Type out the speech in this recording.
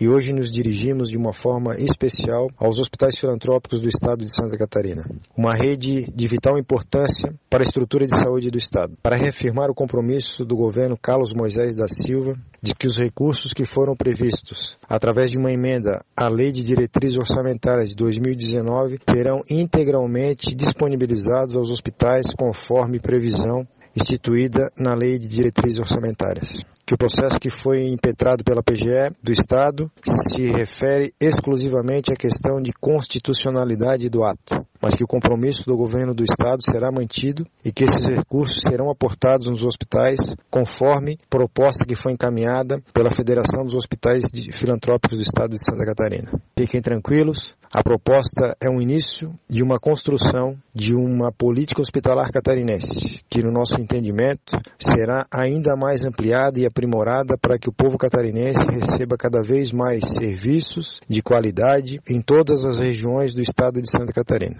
e hoje nos dirigimos de uma forma especial aos hospitais filantrópicos do Estado de Santa Catarina. Uma rede de vital importância para a estrutura de saúde do Estado. Para reafirmar o compromisso do governo Carlos Moisés da Silva de que os recursos que foram previstos através de uma emenda à Lei de Diretrizes Orçamentárias de 2019 serão integralmente disponibilizados aos hospitais conforme previsão instituída na Lei de Diretrizes Orçamentárias. Que o processo que foi impetrado pela PGE do Estado se refere exclusivamente à questão de constitucionalidade do ato, mas que o compromisso do governo do Estado será mantido e que esses recursos serão aportados nos hospitais conforme proposta que foi encaminhada pela Federação dos Hospitais Filantrópicos do Estado de Santa Catarina. Fiquem tranquilos, a proposta é um início de uma construção de uma política hospitalar catarinense, que no nosso entendimento será ainda mais ampliada e aprimorada para que o povo catarinense receba cada vez mais serviços de qualidade em todas as regiões do estado de Santa Catarina.